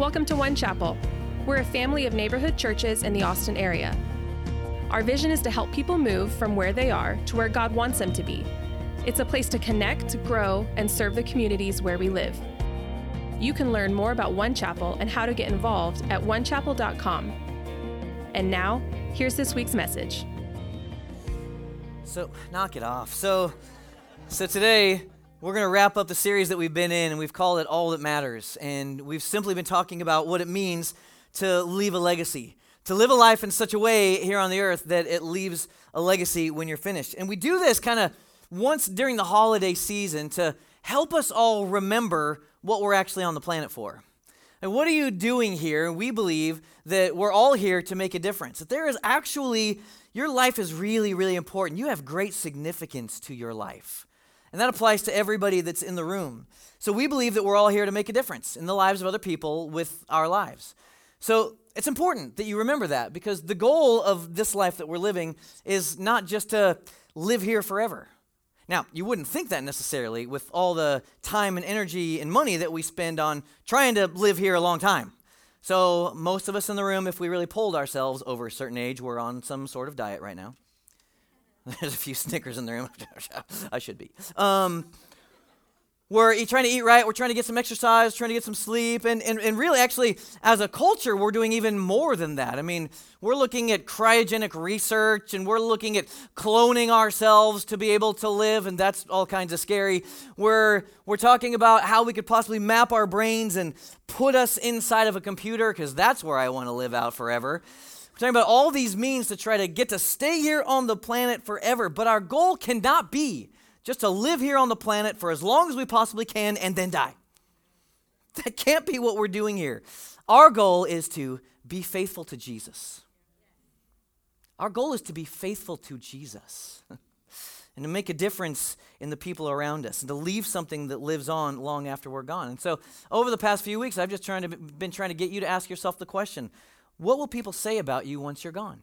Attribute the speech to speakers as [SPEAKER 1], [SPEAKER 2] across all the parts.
[SPEAKER 1] Welcome to One Chapel. We're a family of neighborhood churches in the Austin area. Our vision is to help people move from where they are to where God wants them to be. It's a place to connect, grow, and serve the communities where we live. You can learn more about One Chapel and how to get involved at onechapel.com. And now, here's this week's message.
[SPEAKER 2] So, knock it off. So, so today we're going to wrap up the series that we've been in, and we've called it All That Matters. And we've simply been talking about what it means to leave a legacy, to live a life in such a way here on the earth that it leaves a legacy when you're finished. And we do this kind of once during the holiday season to help us all remember what we're actually on the planet for. And what are you doing here? We believe that we're all here to make a difference. That there is actually, your life is really, really important. You have great significance to your life. And that applies to everybody that's in the room. So we believe that we're all here to make a difference in the lives of other people with our lives. So it's important that you remember that because the goal of this life that we're living is not just to live here forever. Now, you wouldn't think that necessarily with all the time and energy and money that we spend on trying to live here a long time. So, most of us in the room, if we really polled ourselves over a certain age, we're on some sort of diet right now. There's a few Snickers in the room. I should be. Um, we're trying to eat right. We're trying to get some exercise, trying to get some sleep. And, and, and really, actually, as a culture, we're doing even more than that. I mean, we're looking at cryogenic research and we're looking at cloning ourselves to be able to live, and that's all kinds of scary. We're, we're talking about how we could possibly map our brains and put us inside of a computer, because that's where I want to live out forever. Talking about all these means to try to get to stay here on the planet forever, but our goal cannot be just to live here on the planet for as long as we possibly can and then die. That can't be what we're doing here. Our goal is to be faithful to Jesus. Our goal is to be faithful to Jesus and to make a difference in the people around us and to leave something that lives on long after we're gone. And so, over the past few weeks, I've just trying to, been trying to get you to ask yourself the question what will people say about you once you're gone?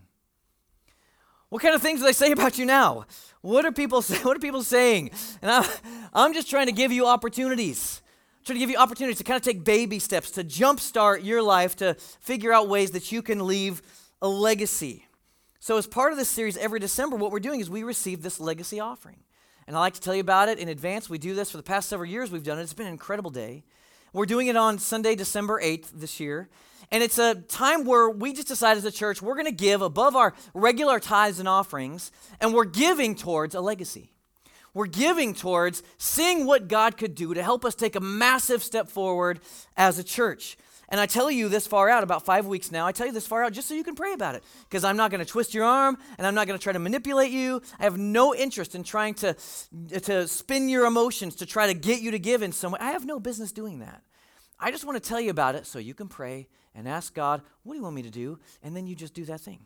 [SPEAKER 2] What kind of things do they say about you now? What are people say, what are people saying? And I, I'm just trying to give you opportunities. I'm trying to give you opportunities to kind of take baby steps to jumpstart your life to figure out ways that you can leave a legacy. So, as part of this series, every December, what we're doing is we receive this legacy offering. And I like to tell you about it in advance. We do this for the past several years. We've done it. It's been an incredible day. We're doing it on Sunday, December 8th this year. And it's a time where we just decide as a church we're going to give above our regular tithes and offerings, and we're giving towards a legacy. We're giving towards seeing what God could do to help us take a massive step forward as a church. And I tell you this far out, about five weeks now, I tell you this far out just so you can pray about it. Because I'm not going to twist your arm and I'm not going to try to manipulate you. I have no interest in trying to, to spin your emotions to try to get you to give in some way. I have no business doing that. I just want to tell you about it so you can pray and ask God, what do you want me to do? And then you just do that thing.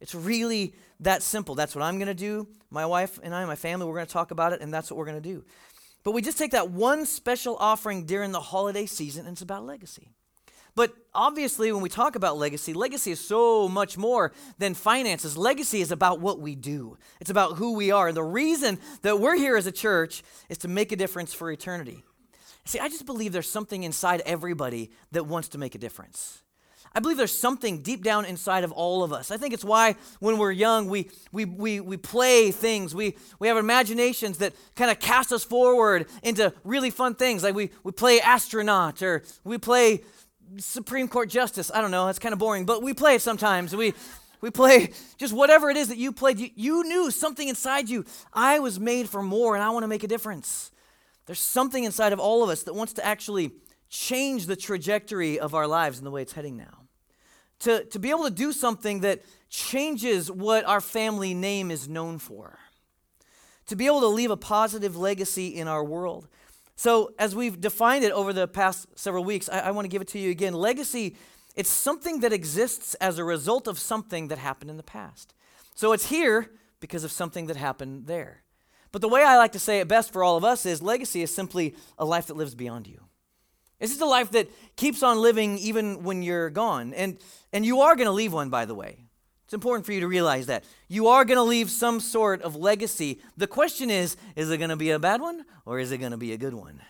[SPEAKER 2] It's really that simple. That's what I'm going to do. My wife and I, my family, we're going to talk about it, and that's what we're going to do. But we just take that one special offering during the holiday season, and it's about legacy. But obviously, when we talk about legacy, legacy is so much more than finances. Legacy is about what we do, it's about who we are. And the reason that we're here as a church is to make a difference for eternity. See, I just believe there's something inside everybody that wants to make a difference. I believe there's something deep down inside of all of us. I think it's why when we're young, we, we, we, we play things. We, we have imaginations that kind of cast us forward into really fun things. Like we, we play astronaut or we play Supreme Court Justice. I don't know, that's kind of boring, but we play it sometimes. We, we play just whatever it is that you played. You, you knew something inside you. I was made for more and I want to make a difference. There's something inside of all of us that wants to actually change the trajectory of our lives and the way it's heading now. To, to be able to do something that changes what our family name is known for. To be able to leave a positive legacy in our world. So, as we've defined it over the past several weeks, I, I want to give it to you again. Legacy, it's something that exists as a result of something that happened in the past. So, it's here because of something that happened there. But the way I like to say it best for all of us is legacy is simply a life that lives beyond you. This is a life that keeps on living even when you're gone. And, and you are going to leave one, by the way. It's important for you to realize that. You are going to leave some sort of legacy. The question is is it going to be a bad one or is it going to be a good one?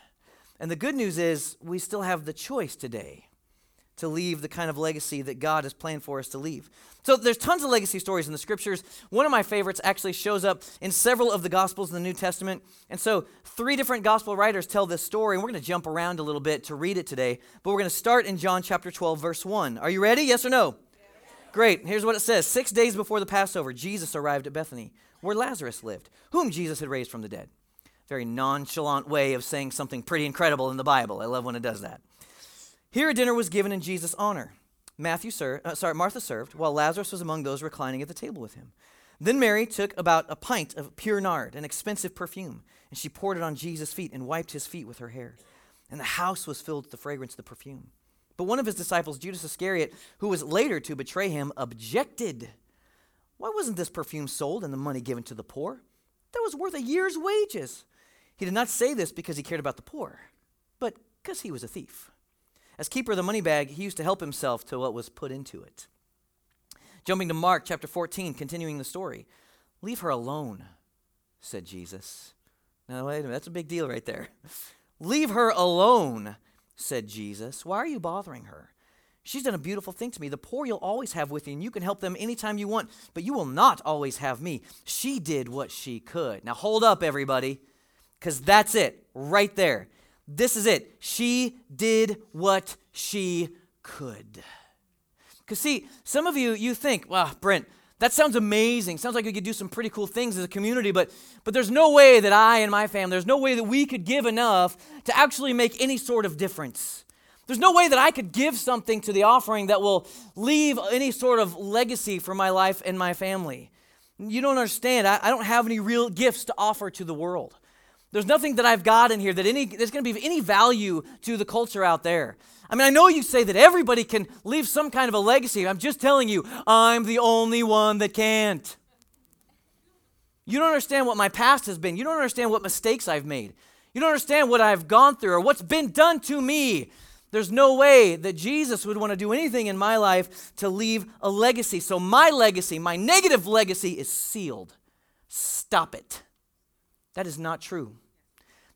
[SPEAKER 2] And the good news is we still have the choice today to leave the kind of legacy that God has planned for us to leave. So there's tons of legacy stories in the scriptures. One of my favorites actually shows up in several of the gospels in the New Testament. And so three different gospel writers tell this story, and we're going to jump around a little bit to read it today. But we're going to start in John chapter 12 verse 1. Are you ready? Yes or no? Great. Here's what it says. 6 days before the Passover, Jesus arrived at Bethany, where Lazarus lived, whom Jesus had raised from the dead. Very nonchalant way of saying something pretty incredible in the Bible. I love when it does that. Here a dinner was given in Jesus' honor. Matthew served, uh, sorry, Martha served, while Lazarus was among those reclining at the table with him. Then Mary took about a pint of pure nard, an expensive perfume, and she poured it on Jesus' feet and wiped his feet with her hair. And the house was filled with the fragrance of the perfume. But one of his disciples, Judas Iscariot, who was later to betray him, objected. Why wasn't this perfume sold and the money given to the poor? That was worth a year's wages. He did not say this because he cared about the poor, but because he was a thief. As keeper of the money bag, he used to help himself to what was put into it. Jumping to Mark chapter 14, continuing the story. Leave her alone, said Jesus. Now, wait a minute, that's a big deal right there. Leave her alone, said Jesus. Why are you bothering her? She's done a beautiful thing to me. The poor you'll always have with you, and you can help them anytime you want, but you will not always have me. She did what she could. Now, hold up, everybody, because that's it right there. This is it. She did what she could. Because, see, some of you, you think, wow, Brent, that sounds amazing. Sounds like we could do some pretty cool things as a community, but, but there's no way that I and my family, there's no way that we could give enough to actually make any sort of difference. There's no way that I could give something to the offering that will leave any sort of legacy for my life and my family. You don't understand. I, I don't have any real gifts to offer to the world. There's nothing that I've got in here that any there's going to be of any value to the culture out there. I mean, I know you say that everybody can leave some kind of a legacy. I'm just telling you, I'm the only one that can't. You don't understand what my past has been. You don't understand what mistakes I've made. You don't understand what I've gone through or what's been done to me. There's no way that Jesus would want to do anything in my life to leave a legacy. So, my legacy, my negative legacy, is sealed. Stop it. That is not true.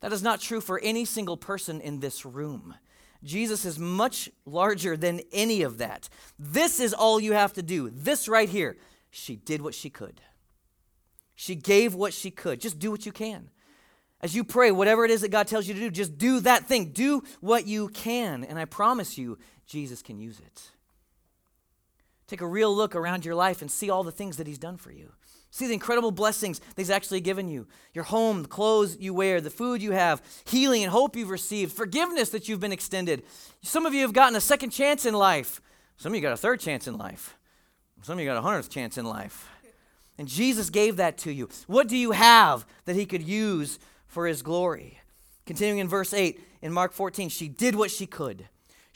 [SPEAKER 2] That is not true for any single person in this room. Jesus is much larger than any of that. This is all you have to do. This right here. She did what she could. She gave what she could. Just do what you can. As you pray, whatever it is that God tells you to do, just do that thing. Do what you can. And I promise you, Jesus can use it. Take a real look around your life and see all the things that He's done for you. See the incredible blessings that He's actually given you your home, the clothes you wear, the food you have, healing and hope you've received, forgiveness that you've been extended. Some of you have gotten a second chance in life, some of you got a third chance in life, some of you got a hundredth chance in life. And Jesus gave that to you. What do you have that He could use for His glory? Continuing in verse 8 in Mark 14, she did what she could.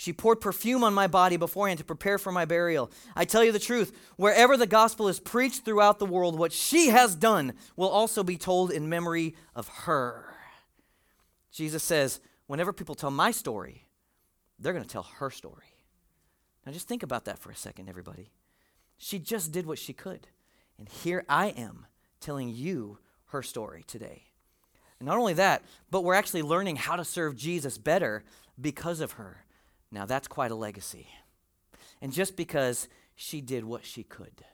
[SPEAKER 2] She poured perfume on my body beforehand to prepare for my burial. I tell you the truth, wherever the gospel is preached throughout the world, what she has done will also be told in memory of her. Jesus says, whenever people tell my story, they're going to tell her story. Now just think about that for a second, everybody. She just did what she could. And here I am telling you her story today. And not only that, but we're actually learning how to serve Jesus better because of her. Now, that's quite a legacy. And just because she did what she could.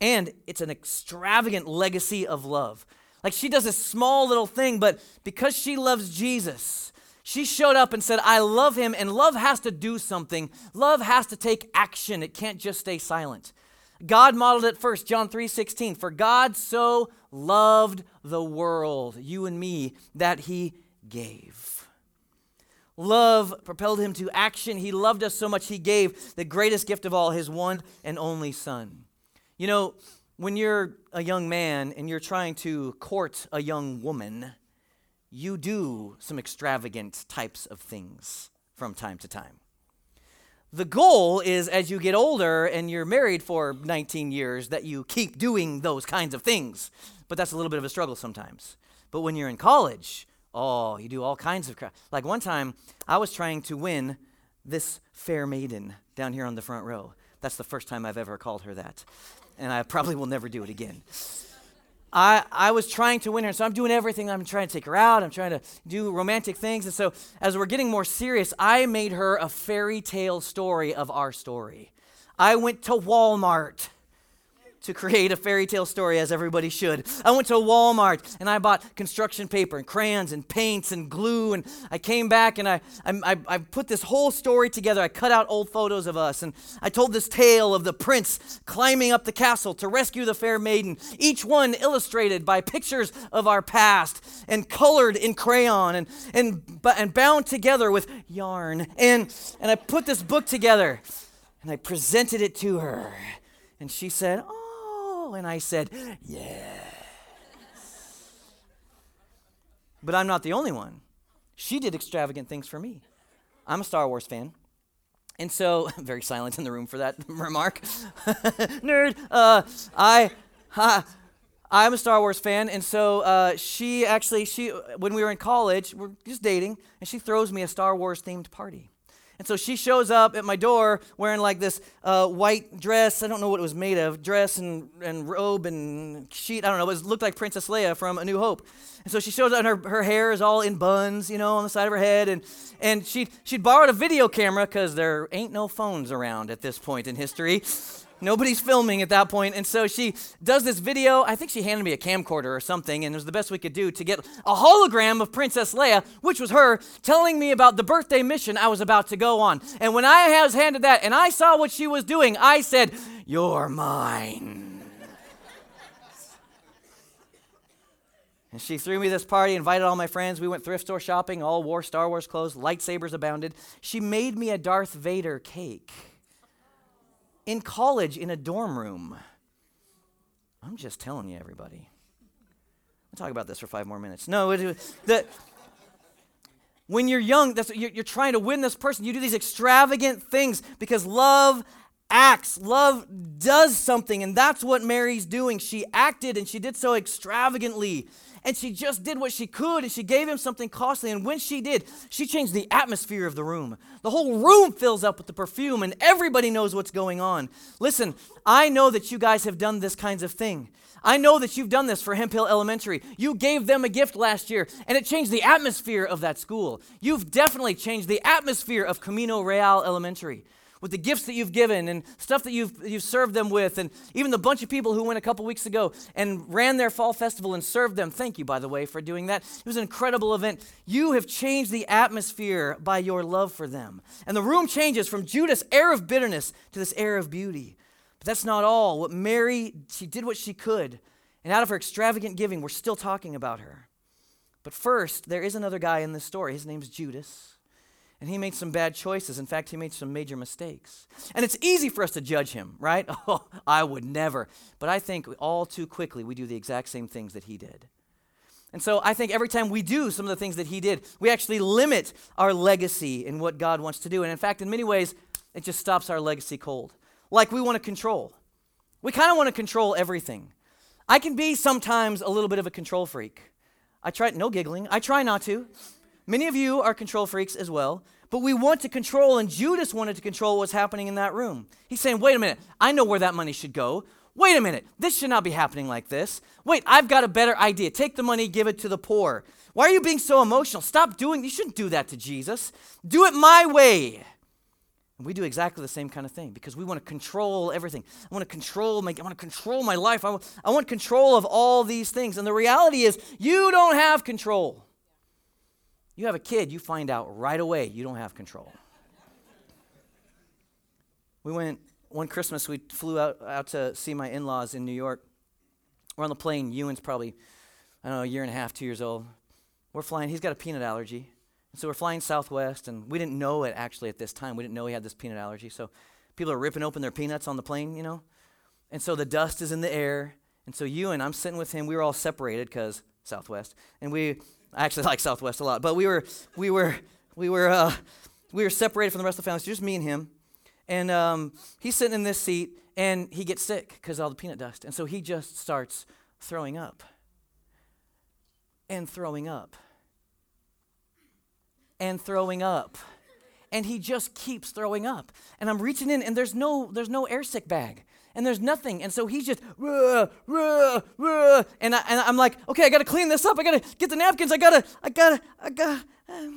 [SPEAKER 2] And it's an extravagant legacy of love. Like she does a small little thing, but because she loves Jesus, she showed up and said, I love him, and love has to do something. Love has to take action. It can't just stay silent. God modeled it first, John 3 16. For God so loved the world, you and me, that he gave. Love propelled him to action. He loved us so much, he gave the greatest gift of all, his one and only son. You know, when you're a young man and you're trying to court a young woman, you do some extravagant types of things from time to time. The goal is as you get older and you're married for 19 years that you keep doing those kinds of things. But that's a little bit of a struggle sometimes. But when you're in college, Oh, you do all kinds of crap. Like one time, I was trying to win this fair maiden down here on the front row. That's the first time I've ever called her that. And I probably will never do it again. I, I was trying to win her. So I'm doing everything. I'm trying to take her out. I'm trying to do romantic things. And so as we're getting more serious, I made her a fairy tale story of our story. I went to Walmart to create a fairy tale story as everybody should. I went to Walmart and I bought construction paper and crayons and paints and glue and I came back and I, I, I, put this whole story together. I cut out old photos of us and I told this tale of the prince climbing up the castle to rescue the fair maiden, each one illustrated by pictures of our past and colored in crayon and, and, and bound together with yarn. And, and I put this book together and I presented it to her. And she said, Oh, and I said, Yes. but I'm not the only one. She did extravagant things for me. I'm a Star Wars fan. And so, very silent in the room for that remark. Nerd. Uh, I, uh, I'm a Star Wars fan, and so uh, she actually, she, when we were in college, we're just dating, and she throws me a Star Wars themed party. And so she shows up at my door wearing like this uh, white dress. I don't know what it was made of dress and, and robe and sheet. I don't know. It looked like Princess Leia from A New Hope. And so she shows up and her, her hair is all in buns, you know, on the side of her head. And, and she she'd borrowed a video camera because there ain't no phones around at this point in history. Nobody's filming at that point. And so she does this video. I think she handed me a camcorder or something, and it was the best we could do to get a hologram of Princess Leia, which was her, telling me about the birthday mission I was about to go on. And when I was handed that and I saw what she was doing, I said, You're mine. And she threw me this party, invited all my friends. We went thrift store shopping, all wore Star Wars clothes, lightsabers abounded. She made me a Darth Vader cake in college in a dorm room. I'm just telling you, everybody. I'll talk about this for five more minutes. No, it, the, when you're young, that's, you're, you're trying to win this person. You do these extravagant things because love acts. Love does something, and that's what Mary's doing. She acted and she did so extravagantly and she just did what she could and she gave him something costly. And when she did, she changed the atmosphere of the room. The whole room fills up with the perfume and everybody knows what's going on. Listen, I know that you guys have done this kinds of thing. I know that you've done this for Hemphill Elementary. You gave them a gift last year, and it changed the atmosphere of that school. You've definitely changed the atmosphere of Camino Real Elementary with the gifts that you've given and stuff that you've, you've served them with, and even the bunch of people who went a couple weeks ago and ran their fall festival and served them. Thank you, by the way, for doing that. It was an incredible event. You have changed the atmosphere by your love for them. And the room changes from Judas' air of bitterness to this air of beauty. But that's not all. What Mary, she did what she could. And out of her extravagant giving, we're still talking about her. But first, there is another guy in this story. His name's Judas. And he made some bad choices. In fact, he made some major mistakes. And it's easy for us to judge him, right? Oh, I would never. But I think all too quickly we do the exact same things that he did. And so I think every time we do some of the things that he did, we actually limit our legacy in what God wants to do. And in fact, in many ways, it just stops our legacy cold. Like we want to control. We kind of want to control everything. I can be sometimes a little bit of a control freak. I try, no giggling, I try not to. Many of you are control freaks as well, but we want to control, and Judas wanted to control what's happening in that room. He's saying, wait a minute, I know where that money should go. Wait a minute, this should not be happening like this. Wait, I've got a better idea. Take the money, give it to the poor. Why are you being so emotional? Stop doing, you shouldn't do that to Jesus. Do it my way. And we do exactly the same kind of thing because we want to control everything. I want to control my, I want to control my life. I want, I want control of all these things. And the reality is, you don't have control. You have a kid, you find out right away you don't have control. We went one Christmas, we flew out, out to see my in laws in New York. We're on the plane. Ewan's probably, I don't know, a year and a half, two years old. We're flying, he's got a peanut allergy. So we're flying southwest, and we didn't know it actually at this time. We didn't know he had this peanut allergy. So people are ripping open their peanuts on the plane, you know? And so the dust is in the air. And so Ewan, I'm sitting with him. We were all separated because Southwest. And we I actually like Southwest a lot, but we were we were we were uh, we were separated from the rest of the family, so just me and him. And um, he's sitting in this seat, and he gets sick because all the peanut dust, and so he just starts throwing up and throwing up and throwing up and he just keeps throwing up and i'm reaching in and there's no there's no air sick bag and there's nothing. And so he's just, ruh, ruh, ruh. And, I, and I'm like, okay, I got to clean this up. I got to get the napkins. I got to, I got to, I got to.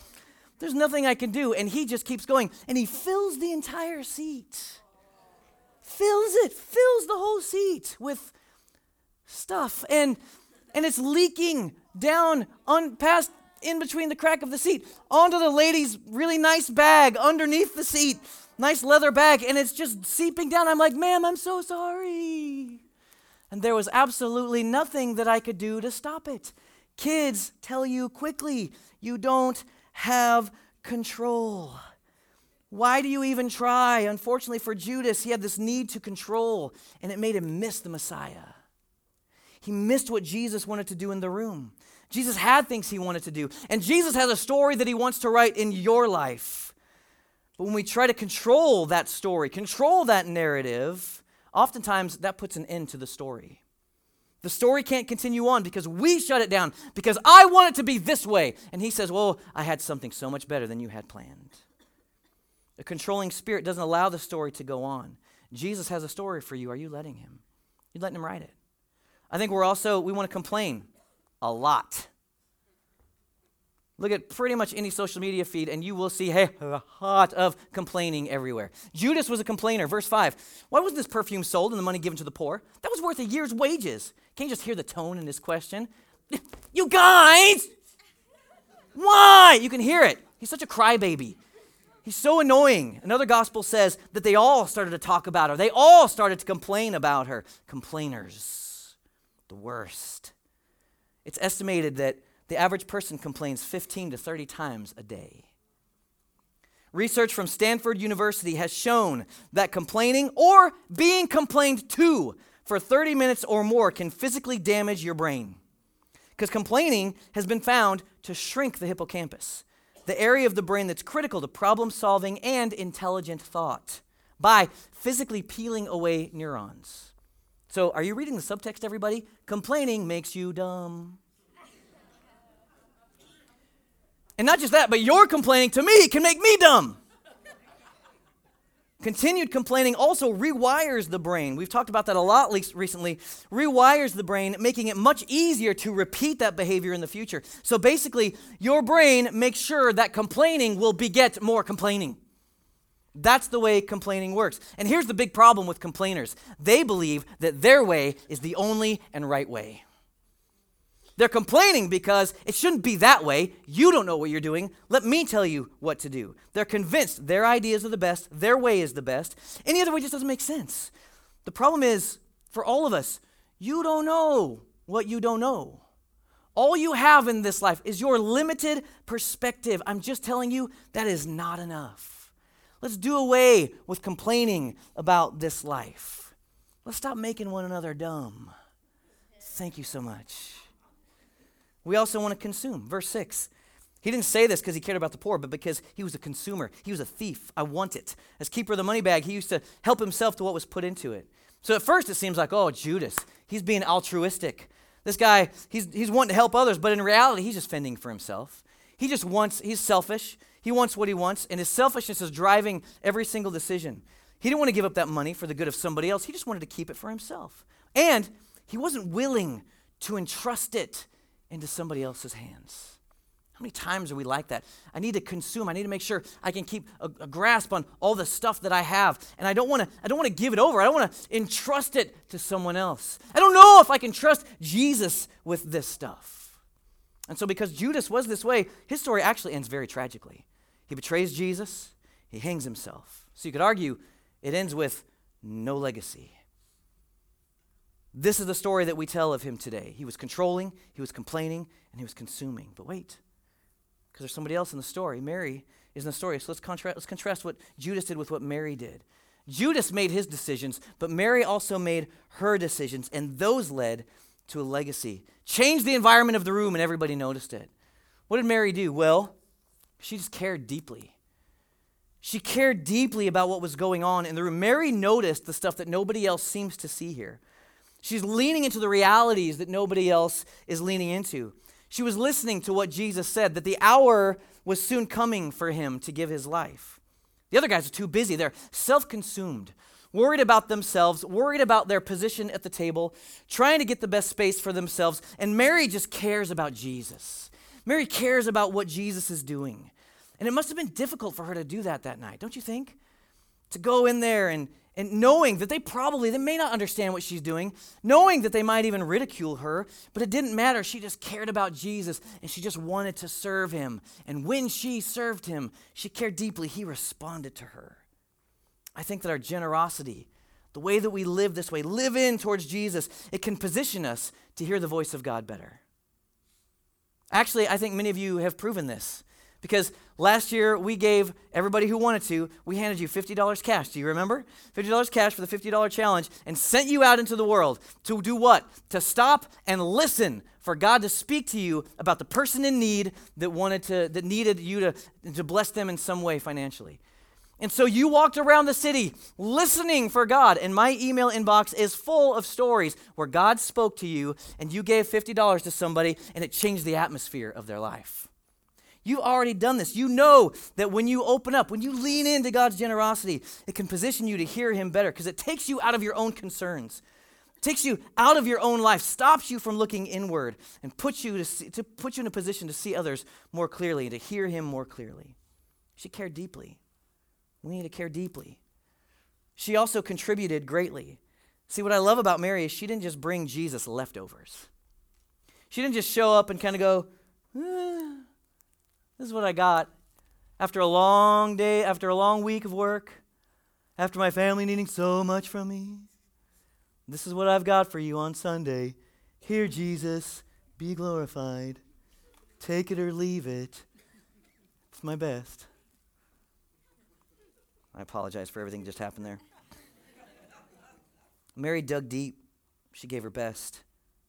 [SPEAKER 2] there's nothing I can do. And he just keeps going. And he fills the entire seat. Fills it, fills the whole seat with stuff. And, and it's leaking down on past in between the crack of the seat onto the lady's really nice bag underneath the seat nice leather bag and it's just seeping down. I'm like ma'am i'm so sorry. And there was absolutely nothing that i could do to stop it. Kids tell you quickly you don't have control. Why do you even try? Unfortunately for judas he had this need to control and it made him miss the messiah. He missed what jesus wanted to do in the room. Jesus had things he wanted to do. And Jesus has a story that he wants to write in your life. But when we try to control that story, control that narrative, oftentimes that puts an end to the story. The story can't continue on because we shut it down because I want it to be this way. And he says, Well, I had something so much better than you had planned. A controlling spirit doesn't allow the story to go on. Jesus has a story for you. Are you letting him? You're letting him write it? I think we're also, we want to complain a lot. Look at pretty much any social media feed, and you will see hey, a lot of complaining everywhere. Judas was a complainer. Verse 5 Why wasn't this perfume sold and the money given to the poor? That was worth a year's wages. Can you just hear the tone in this question? You guys! Why? You can hear it. He's such a crybaby. He's so annoying. Another gospel says that they all started to talk about her, they all started to complain about her. Complainers, the worst. It's estimated that the average person complains 15 to 30 times a day. Research from Stanford University has shown that complaining or being complained to for 30 minutes or more can physically damage your brain. Because complaining has been found to shrink the hippocampus, the area of the brain that's critical to problem solving and intelligent thought, by physically peeling away neurons. So, are you reading the subtext, everybody? Complaining makes you dumb. And not just that, but your complaining to me can make me dumb. Continued complaining also rewires the brain. We've talked about that a lot recently. Rewires the brain, making it much easier to repeat that behavior in the future. So basically, your brain makes sure that complaining will beget more complaining. That's the way complaining works. And here's the big problem with complainers they believe that their way is the only and right way. They're complaining because it shouldn't be that way. You don't know what you're doing. Let me tell you what to do. They're convinced their ideas are the best, their way is the best. Any other way just doesn't make sense. The problem is, for all of us, you don't know what you don't know. All you have in this life is your limited perspective. I'm just telling you that is not enough. Let's do away with complaining about this life. Let's stop making one another dumb. Thank you so much. We also want to consume. Verse 6. He didn't say this because he cared about the poor, but because he was a consumer. He was a thief. I want it. As keeper of the money bag, he used to help himself to what was put into it. So at first it seems like, oh, Judas, he's being altruistic. This guy, he's, he's wanting to help others, but in reality, he's just fending for himself. He just wants, he's selfish. He wants what he wants, and his selfishness is driving every single decision. He didn't want to give up that money for the good of somebody else. He just wanted to keep it for himself. And he wasn't willing to entrust it into somebody else's hands. How many times are we like that? I need to consume. I need to make sure I can keep a, a grasp on all the stuff that I have, and I don't want to. I don't want to give it over. I don't want to entrust it to someone else. I don't know if I can trust Jesus with this stuff. And so, because Judas was this way, his story actually ends very tragically. He betrays Jesus. He hangs himself. So you could argue it ends with no legacy. This is the story that we tell of him today. He was controlling, he was complaining, and he was consuming. But wait, because there's somebody else in the story. Mary is in the story. So let's, contra- let's contrast what Judas did with what Mary did. Judas made his decisions, but Mary also made her decisions, and those led to a legacy. Changed the environment of the room, and everybody noticed it. What did Mary do? Well, she just cared deeply. She cared deeply about what was going on in the room. Mary noticed the stuff that nobody else seems to see here. She's leaning into the realities that nobody else is leaning into. She was listening to what Jesus said, that the hour was soon coming for him to give his life. The other guys are too busy. They're self consumed worried about themselves, worried about their position at the table, trying to get the best space for themselves. And Mary just cares about Jesus. Mary cares about what Jesus is doing. And it must have been difficult for her to do that that night, don't you think? To go in there and, and knowing that they probably they may not understand what she's doing knowing that they might even ridicule her but it didn't matter. She just cared about jesus and she just wanted to serve him. And when she served him she cared deeply. He responded to her. I think that our generosity the way that we live this way live in towards jesus it can position us to hear the voice of god better. Actually i think many of you have proven this because last year we gave everybody who wanted to, we handed you $50 cash. Do you remember? $50 cash for the $50 challenge and sent you out into the world to do what? To stop and listen for God to speak to you about the person in need that wanted to that needed you to, to bless them in some way financially. And so you walked around the city listening for God, and my email inbox is full of stories where God spoke to you and you gave $50 to somebody and it changed the atmosphere of their life. You've already done this. You know that when you open up, when you lean into God's generosity, it can position you to hear Him better because it takes you out of your own concerns. It takes you out of your own life, stops you from looking inward, and puts you to, see, to put you in a position to see others more clearly and to hear Him more clearly. She cared deeply. We need to care deeply. She also contributed greatly. See, what I love about Mary is she didn't just bring Jesus leftovers. She didn't just show up and kind of go, eh, this is what I got after a long day, after a long week of work, after my family needing so much from me. This is what I've got for you on Sunday. Here, Jesus, be glorified. Take it or leave it. It's my best. I apologize for everything that just happened there. Mary dug deep. She gave her best.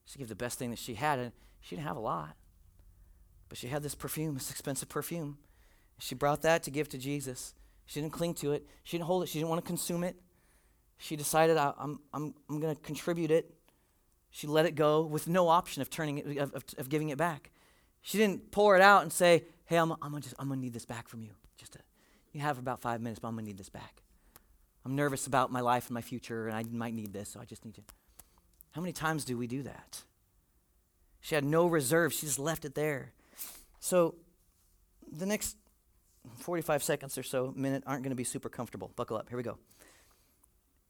[SPEAKER 2] She gave the best thing that she had, and she didn't have a lot. But she had this perfume, this expensive perfume. She brought that to give to Jesus. She didn't cling to it. She didn't hold it. She didn't want to consume it. She decided, I'm, I'm, I'm going to contribute it. She let it go with no option of turning it, of, of, of giving it back. She didn't pour it out and say, hey, I'm, I'm going to need this back from you. Just to, you have about five minutes, but I'm going to need this back. I'm nervous about my life and my future, and I might need this, so I just need you. How many times do we do that? She had no reserve. She just left it there. So, the next 45 seconds or so, minute, aren't going to be super comfortable. Buckle up. Here we go.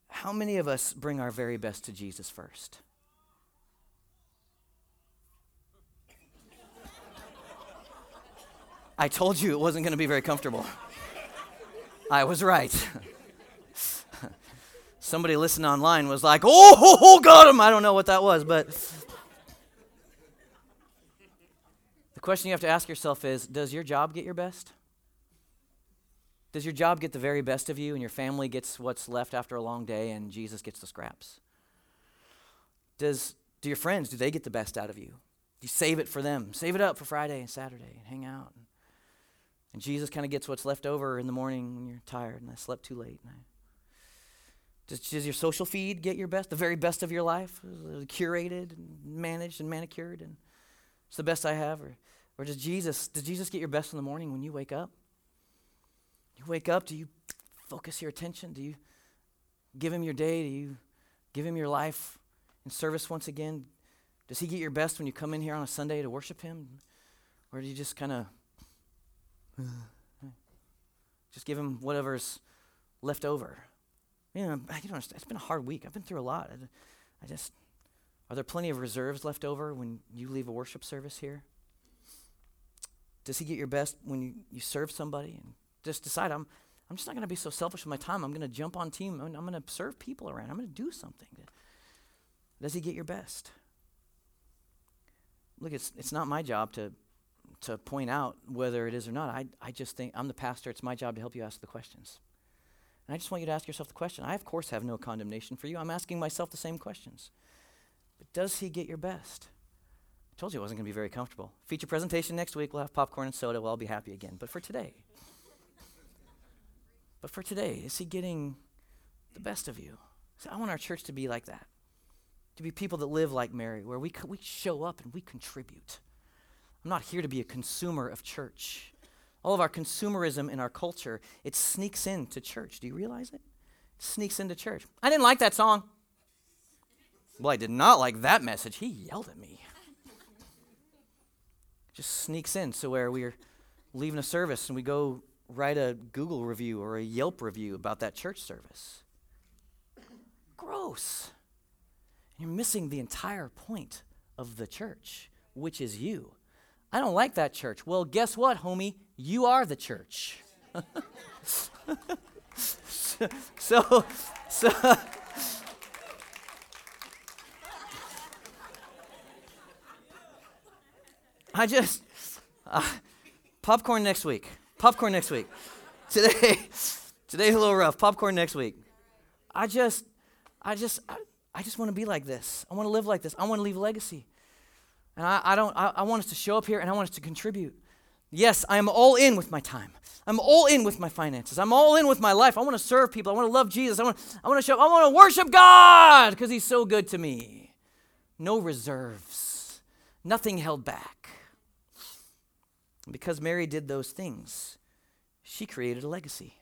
[SPEAKER 2] How many of us bring our very best to Jesus first? I told you it wasn't going to be very comfortable. I was right. Somebody listening online was like, oh, oh, oh, got him. I don't know what that was, but The question you have to ask yourself is Does your job get your best? Does your job get the very best of you and your family gets what's left after a long day and Jesus gets the scraps? Does do your friends do they get the best out of you? You save it for them. Save it up for Friday and Saturday and hang out. And, and Jesus kind of gets what's left over in the morning when you're tired and I slept too late. I, does, does, your social feed get your best, the very best of your life, curated and managed and manicured and it's the best I have? Or, or does Jesus, does Jesus get your best in the morning when you wake up? You wake up, do you focus your attention? Do you give him your day? Do you give him your life in service once again? Does he get your best when you come in here on a Sunday to worship him? Or do you just kind of just give him whatever's left over? You know, you know, it's been a hard week. I've been through a lot. I, I just, are there plenty of reserves left over when you leave a worship service here? Does he get your best when you, you serve somebody and just decide, I'm, I'm just not going to be so selfish with my time. I'm going to jump on team. I'm, I'm going to serve people around. I'm going to do something. Does he get your best? Look, it's, it's not my job to, to point out whether it is or not. I, I just think I'm the pastor. It's my job to help you ask the questions. And I just want you to ask yourself the question. I, of course, have no condemnation for you. I'm asking myself the same questions. But does he get your best? Told you it wasn't going to be very comfortable. Feature presentation next week. We'll have popcorn and soda. We'll all be happy again. But for today, but for today, is he getting the best of you? So I want our church to be like that, to be people that live like Mary, where we, we show up and we contribute. I'm not here to be a consumer of church. All of our consumerism in our culture, it sneaks into church. Do you realize it? sneaks into church. I didn't like that song. Well, I did not like that message. He yelled at me. Just sneaks in. So, where we're leaving a service and we go write a Google review or a Yelp review about that church service. Gross. You're missing the entire point of the church, which is you. I don't like that church. Well, guess what, homie? You are the church. so, so, I just, uh, popcorn next week. Popcorn next week. Today, today's a little rough. Popcorn next week. I just, I just, I, I just want to be like this. I want to live like this. I want to leave a legacy. And I, I don't, I, I want us to show up here and I want us to contribute. Yes, I am all in with my time. I'm all in with my finances. I'm all in with my life. I want to serve people. I want to love Jesus. I want, I want to show, I want to worship God because He's so good to me. No reserves, nothing held back. Because Mary did those things, she created a legacy.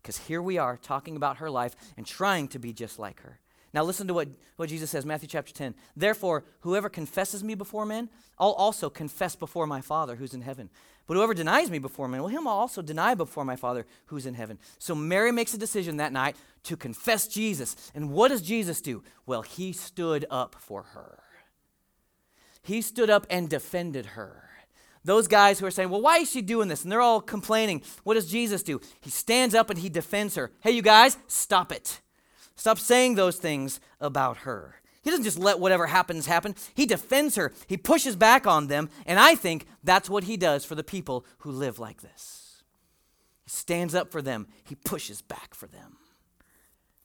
[SPEAKER 2] Because here we are talking about her life and trying to be just like her. Now, listen to what, what Jesus says, Matthew chapter 10. Therefore, whoever confesses me before men, I'll also confess before my Father who's in heaven. But whoever denies me before men, well, him I'll also deny before my Father who's in heaven. So Mary makes a decision that night to confess Jesus. And what does Jesus do? Well, he stood up for her. He stood up and defended her. Those guys who are saying, well, why is she doing this? And they're all complaining. What does Jesus do? He stands up and he defends her. Hey, you guys, stop it. Stop saying those things about her. He doesn't just let whatever happens happen. He defends her. He pushes back on them. And I think that's what he does for the people who live like this. He stands up for them, he pushes back for them.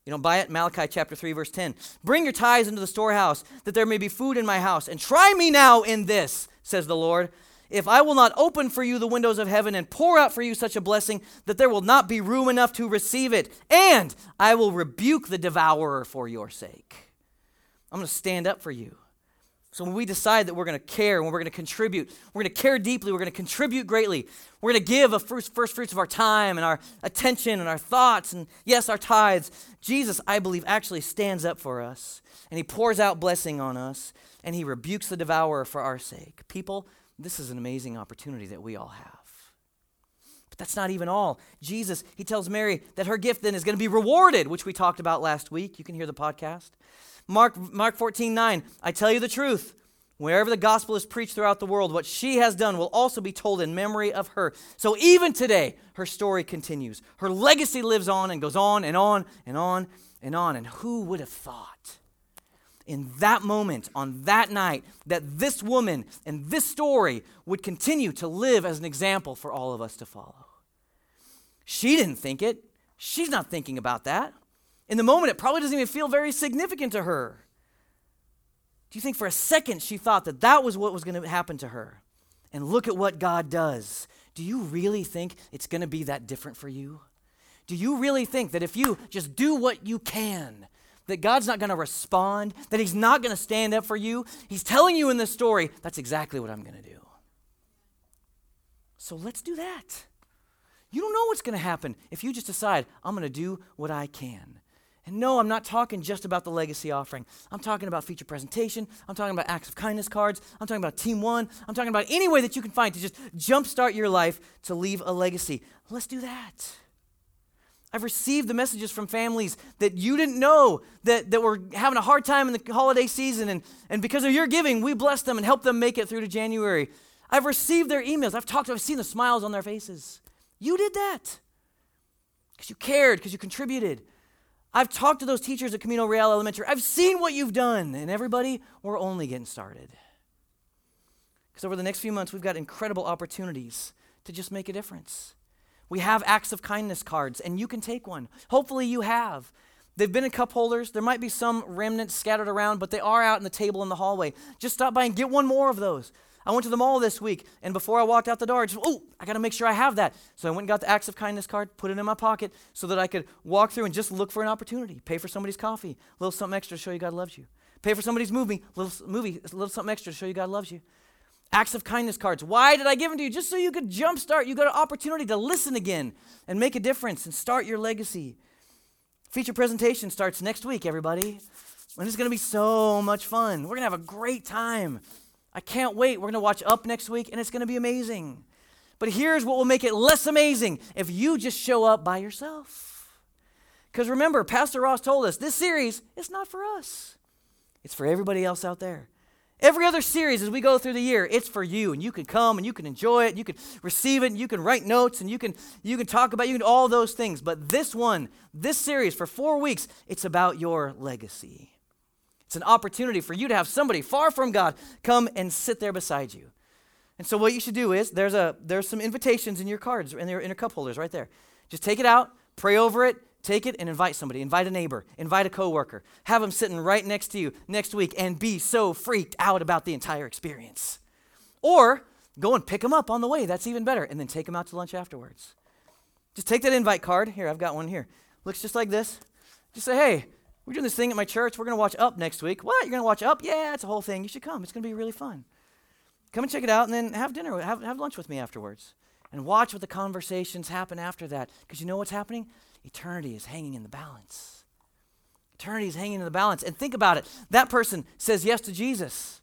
[SPEAKER 2] You don't buy it? Malachi chapter 3, verse 10. Bring your tithes into the storehouse, that there may be food in my house. And try me now in this, says the Lord if I will not open for you the windows of heaven and pour out for you such a blessing that there will not be room enough to receive it, and I will rebuke the devourer for your sake. I'm going to stand up for you. So when we decide that we're going to care, when we're going to contribute, we're going to care deeply, we're going to contribute greatly, we're going to give a first, first fruits of our time and our attention and our thoughts and yes, our tithes. Jesus, I believe, actually stands up for us and he pours out blessing on us and he rebukes the devourer for our sake. People, this is an amazing opportunity that we all have. But that's not even all. Jesus, he tells Mary that her gift then is going to be rewarded, which we talked about last week. You can hear the podcast. Mark, Mark 14, 9, I tell you the truth. Wherever the gospel is preached throughout the world, what she has done will also be told in memory of her. So even today, her story continues. Her legacy lives on and goes on and on and on and on. And who would have thought in that moment, on that night, that this woman and this story would continue to live as an example for all of us to follow. She didn't think it. She's not thinking about that. In the moment, it probably doesn't even feel very significant to her. Do you think for a second she thought that that was what was going to happen to her? And look at what God does. Do you really think it's going to be that different for you? Do you really think that if you just do what you can, that God's not going to respond, that He's not going to stand up for you. He's telling you in this story, that's exactly what I'm going to do. So let's do that. You don't know what's going to happen if you just decide, I'm going to do what I can. And no, I'm not talking just about the legacy offering. I'm talking about feature presentation. I'm talking about acts of kindness cards. I'm talking about Team One. I'm talking about any way that you can find to just jumpstart your life to leave a legacy. Let's do that. I've received the messages from families that you didn't know that, that were having a hard time in the holiday season, and, and because of your giving, we blessed them and helped them make it through to January. I've received their emails. I've talked to I've seen the smiles on their faces. You did that because you cared, because you contributed. I've talked to those teachers at Camino Real Elementary. I've seen what you've done, and everybody, we're only getting started. Because over the next few months, we've got incredible opportunities to just make a difference. We have acts of kindness cards, and you can take one. Hopefully, you have. They've been in cup holders. There might be some remnants scattered around, but they are out in the table in the hallway. Just stop by and get one more of those. I went to the mall this week, and before I walked out the door, I just, oh, I got to make sure I have that. So I went and got the acts of kindness card, put it in my pocket so that I could walk through and just look for an opportunity. Pay for somebody's coffee, a little something extra to show you God loves you. Pay for somebody's movie, a little movie, a little something extra to show you God loves you. Acts of kindness cards. Why did I give them to you? Just so you could jumpstart. You got an opportunity to listen again and make a difference and start your legacy. Feature presentation starts next week, everybody. And it's going to be so much fun. We're going to have a great time. I can't wait. We're going to watch Up next week, and it's going to be amazing. But here's what will make it less amazing if you just show up by yourself. Because remember, Pastor Ross told us this series is not for us, it's for everybody else out there. Every other series as we go through the year, it's for you, and you can come and you can enjoy it, you can receive it, and you can write notes, and you can you can talk about you can all those things. But this one, this series for four weeks, it's about your legacy. It's an opportunity for you to have somebody far from God come and sit there beside you. And so what you should do is there's a there's some invitations in your cards in your in your cup holders right there. Just take it out, pray over it, take it and invite somebody. Invite a neighbor, invite a coworker. Have them sitting right next to you next week and be so freaked out about the entire experience. Or go and pick them up on the way. That's even better. And then take them out to lunch afterwards. Just take that invite card. Here, I've got one here. Looks just like this. Just say, hey, we're doing this thing at my church. We're going to watch Up next week. What? You're going to watch Up? Yeah, it's a whole thing. You should come. It's going to be really fun. Come and check it out and then have dinner, have, have lunch with me afterwards. And watch what the conversations happen after that. Because you know what's happening? Eternity is hanging in the balance. Eternity is hanging in the balance. And think about it. That person says yes to Jesus.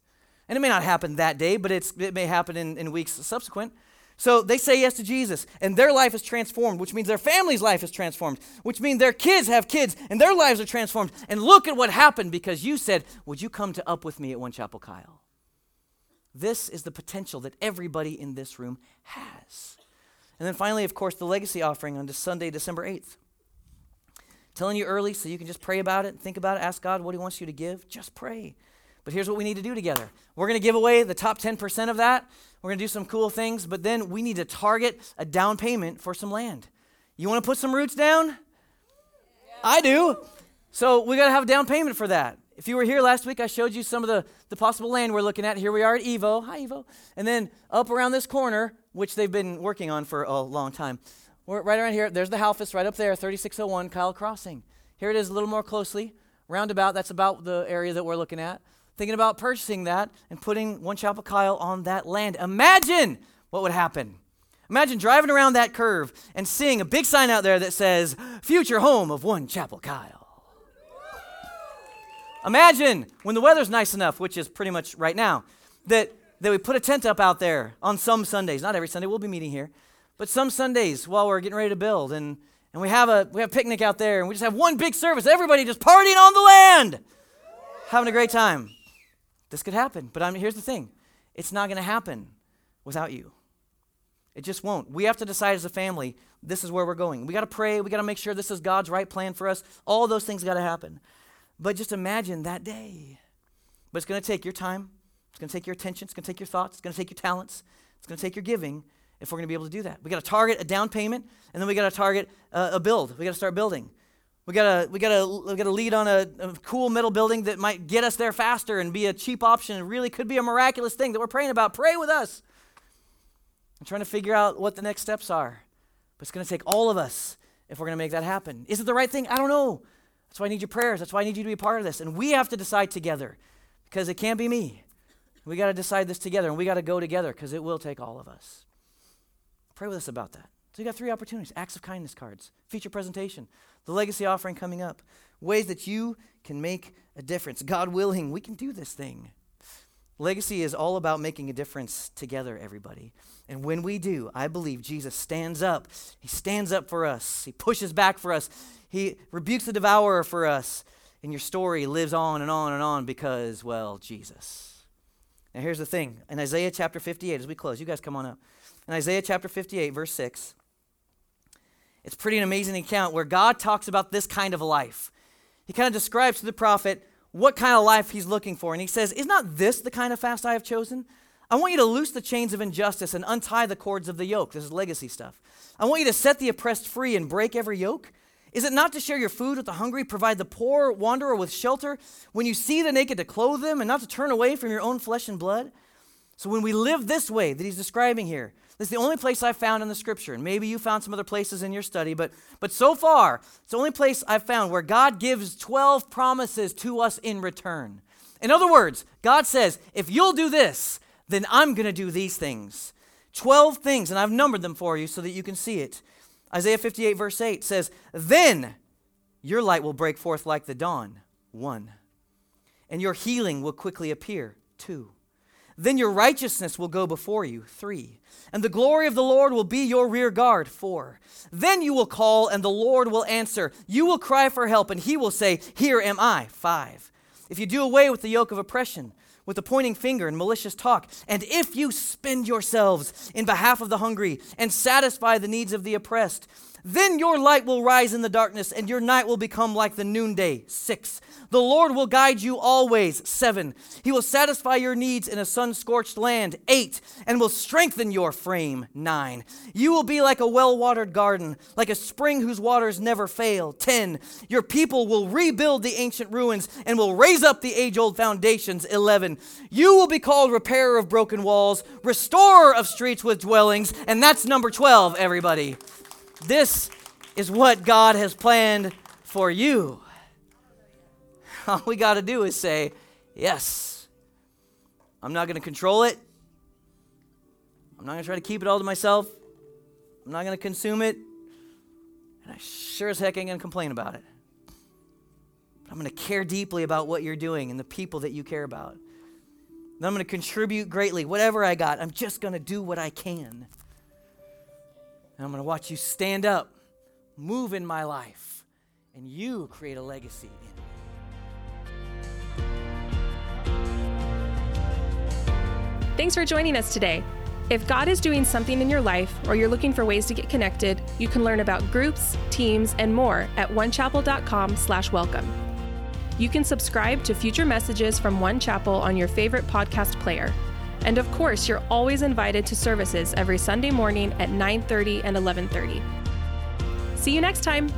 [SPEAKER 2] And it may not happen that day, but it may happen in, in weeks subsequent. So they say yes to Jesus, and their life is transformed, which means their family's life is transformed, which means their kids have kids, and their lives are transformed. And look at what happened because you said, Would you come to up with me at One Chapel Kyle? This is the potential that everybody in this room has. And then finally, of course, the legacy offering on Sunday, December 8th. Telling you early so you can just pray about it, think about it, ask God what He wants you to give. Just pray. But here's what we need to do together we're going to give away the top 10% of that. We're going to do some cool things, but then we need to target a down payment for some land. You want to put some roots down? Yeah. I do. So we got to have a down payment for that. If you were here last week, I showed you some of the, the possible land we're looking at. Here we are at Evo. Hi, Evo. And then up around this corner, which they've been working on for a long time. We're right around here. There's the Halfus right up there, 3601 Kyle Crossing. Here it is a little more closely. Roundabout, that's about the area that we're looking at thinking about purchasing that and putting One Chapel Kyle on that land. Imagine what would happen. Imagine driving around that curve and seeing a big sign out there that says, Future Home of One Chapel Kyle. Imagine when the weather's nice enough, which is pretty much right now, that, that we put a tent up out there on some Sundays. Not every Sunday, we'll be meeting here, but some Sundays while we're getting ready to build. And, and we, have a, we have a picnic out there and we just have one big service, everybody just partying on the land, having a great time. This could happen. But I mean, here's the thing it's not going to happen without you. It just won't. We have to decide as a family this is where we're going. We got to pray. We got to make sure this is God's right plan for us. All those things got to happen. But just imagine that day. But it's going to take your time. It's going to take your attention. It's going to take your thoughts. It's going to take your talents. It's going to take your giving if we're going to be able to do that. We got to target a down payment, and then we got to target uh, a build. We got to start building. We got to we got to we got to lead on a, a, cool metal building that might get us there faster and be a cheap option and really could be a miraculous thing that we're praying about. Pray with us. I'm trying to figure out what the next steps are. But it's going to take all of us if we're going to make that happen. Is it the right thing? I don't know. That's why I need your prayers. That's why I need you to be a part of this. And we have to decide together because it can't be me. We got to decide this together and we got to go together because it will take all of us. Pray with us about that. So you got three opportunities acts of kindness cards, feature presentation, the legacy offering coming up, ways that you can make a difference. God willing, we can do this thing. Legacy is all about making a difference together, everybody. And when we do, I believe Jesus stands up. He stands up for us, He pushes back for us, He rebukes the devourer for us. And your story lives on and on and on because, well, Jesus. Now, here's the thing in Isaiah chapter 58, as we close, you guys come on up. In Isaiah chapter 58, verse 6, it's pretty an amazing account where God talks about this kind of life. He kind of describes to the prophet what kind of life he's looking for. And he says, Is not this the kind of fast I have chosen? I want you to loose the chains of injustice and untie the cords of the yoke. This is legacy stuff. I want you to set the oppressed free and break every yoke. Is it not to share your food with the hungry, provide the poor wanderer with shelter, when you see the naked to clothe them, and not to turn away from your own flesh and blood? So when we live this way that he's describing here, is the only place I've found in the scripture. And maybe you found some other places in your study, but, but so far, it's the only place I've found where God gives 12 promises to us in return. In other words, God says, if you'll do this, then I'm going to do these things. 12 things, and I've numbered them for you so that you can see it. Isaiah 58, verse 8 says, Then Your light will break forth like the dawn. One. And your healing will quickly appear. Two. Then your righteousness will go before you. Three. And the glory of the Lord will be your rear guard. Four. Then you will call, and the Lord will answer. You will cry for help, and he will say, Here am I. Five. If you do away with the yoke of oppression, with the pointing finger and malicious talk, and if you spend yourselves in behalf of the hungry and satisfy the needs of the oppressed, then your light will rise in the darkness, and your night will become like the noonday. Six. The Lord will guide you always. Seven. He will satisfy your needs in a sun scorched land. Eight. And will strengthen your frame. Nine. You will be like a well watered garden, like a spring whose waters never fail. Ten. Your people will rebuild the ancient ruins and will raise up the age old foundations. Eleven. You will be called repairer of broken walls, restorer of streets with dwellings. And that's number 12, everybody. This is what God has planned for you. All we got to do is say, Yes. I'm not going to control it. I'm not going to try to keep it all to myself. I'm not going to consume it. And I sure as heck ain't going to complain about it. But I'm going to care deeply about what you're doing and the people that you care about. And I'm going to contribute greatly. Whatever I got, I'm just going to do what I can. And I'm going to watch you stand up, move in my life, and you create a legacy in
[SPEAKER 1] me. Thanks for joining us today. If God is doing something in your life or you're looking for ways to get connected, you can learn about groups, teams, and more at onechapel.com/welcome. You can subscribe to future messages from One Chapel on your favorite podcast player. And of course, you're always invited to services every Sunday morning at 9:30 and 11:30. See you next time.